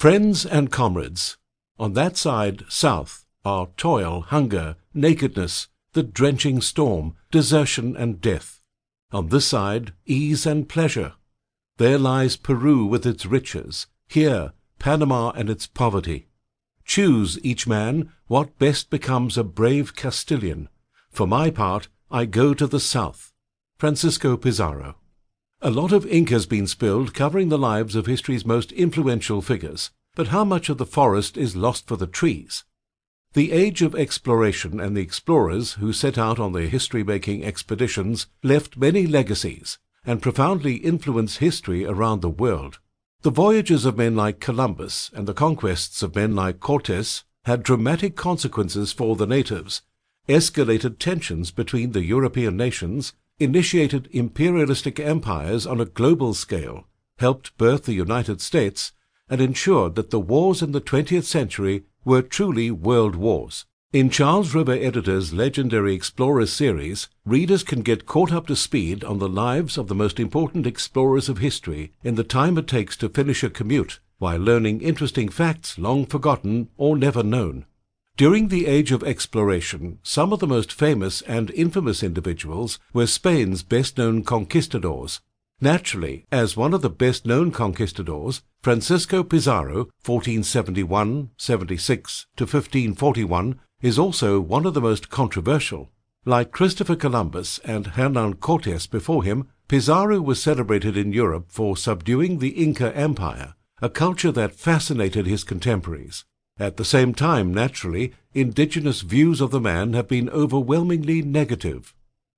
Friends and comrades, on that side, south, are toil, hunger, nakedness, the drenching storm, desertion and death. On this side, ease and pleasure. There lies Peru with its riches, here Panama and its poverty. Choose, each man, what best becomes a brave Castilian. For my part, I go to the south. Francisco Pizarro. A lot of ink has been spilled covering the lives of history's most influential figures, but how much of the forest is lost for the trees? The age of exploration and the explorers who set out on their history-making expeditions left many legacies and profoundly influenced history around the world. The voyages of men like Columbus and the conquests of men like Cortes had dramatic consequences for the natives, escalated tensions between the European nations, initiated imperialistic empires on a global scale, helped birth the United States, and ensured that the wars in the 20th century were truly world wars. In Charles River Editor's legendary Explorers series, readers can get caught up to speed on the lives of the most important explorers of history in the time it takes to finish a commute while learning interesting facts long forgotten or never known. During the age of exploration, some of the most famous and infamous individuals were Spain's best known conquistadors. Naturally, as one of the best known conquistadors, Francisco Pizarro, 1471 76 to 1541, is also one of the most controversial. Like Christopher Columbus and Hernan Cortes before him, Pizarro was celebrated in Europe for subduing the Inca Empire, a culture that fascinated his contemporaries. At the same time, naturally, indigenous views of the man have been overwhelmingly negative.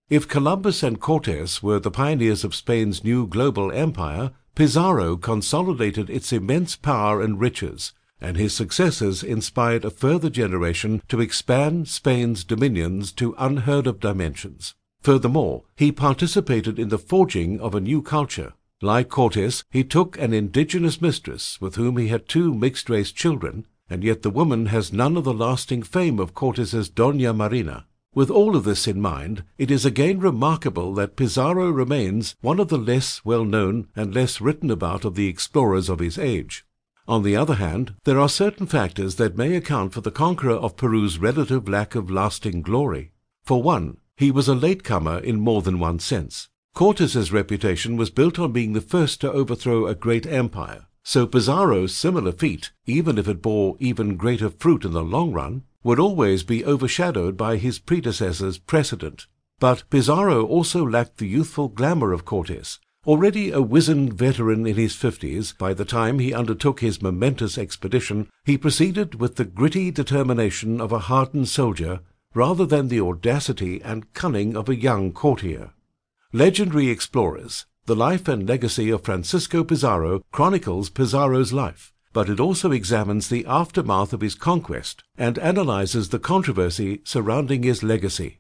If Columbus and Cortes were the pioneers of Spain's new global empire, Pizarro consolidated its immense power and riches, and his successors inspired a further generation to expand Spain's dominions to unheard of dimensions. Furthermore, he participated in the forging of a new culture. Like Cortes, he took an indigenous mistress with whom he had two mixed race children, and yet the woman has none of the lasting fame of Cortes's Dona Marina. With all of this in mind, it is again remarkable that Pizarro remains one of the less well known and less written about of the explorers of his age. On the other hand, there are certain factors that may account for the conqueror of Peru's relative lack of lasting glory. For one, he was a latecomer in more than one sense. Cortes's reputation was built on being the first to overthrow a great empire, so Pizarro's similar feat, even if it bore even greater fruit in the long run, would always be overshadowed by his predecessor's precedent. But Pizarro also lacked the youthful glamour of Cortes, Already a wizened veteran in his fifties, by the time he undertook his momentous expedition, he proceeded with the gritty determination of a hardened soldier rather than the audacity and cunning of a young courtier. Legendary Explorers, the life and legacy of Francisco Pizarro chronicles Pizarro's life, but it also examines the aftermath of his conquest and analyzes the controversy surrounding his legacy.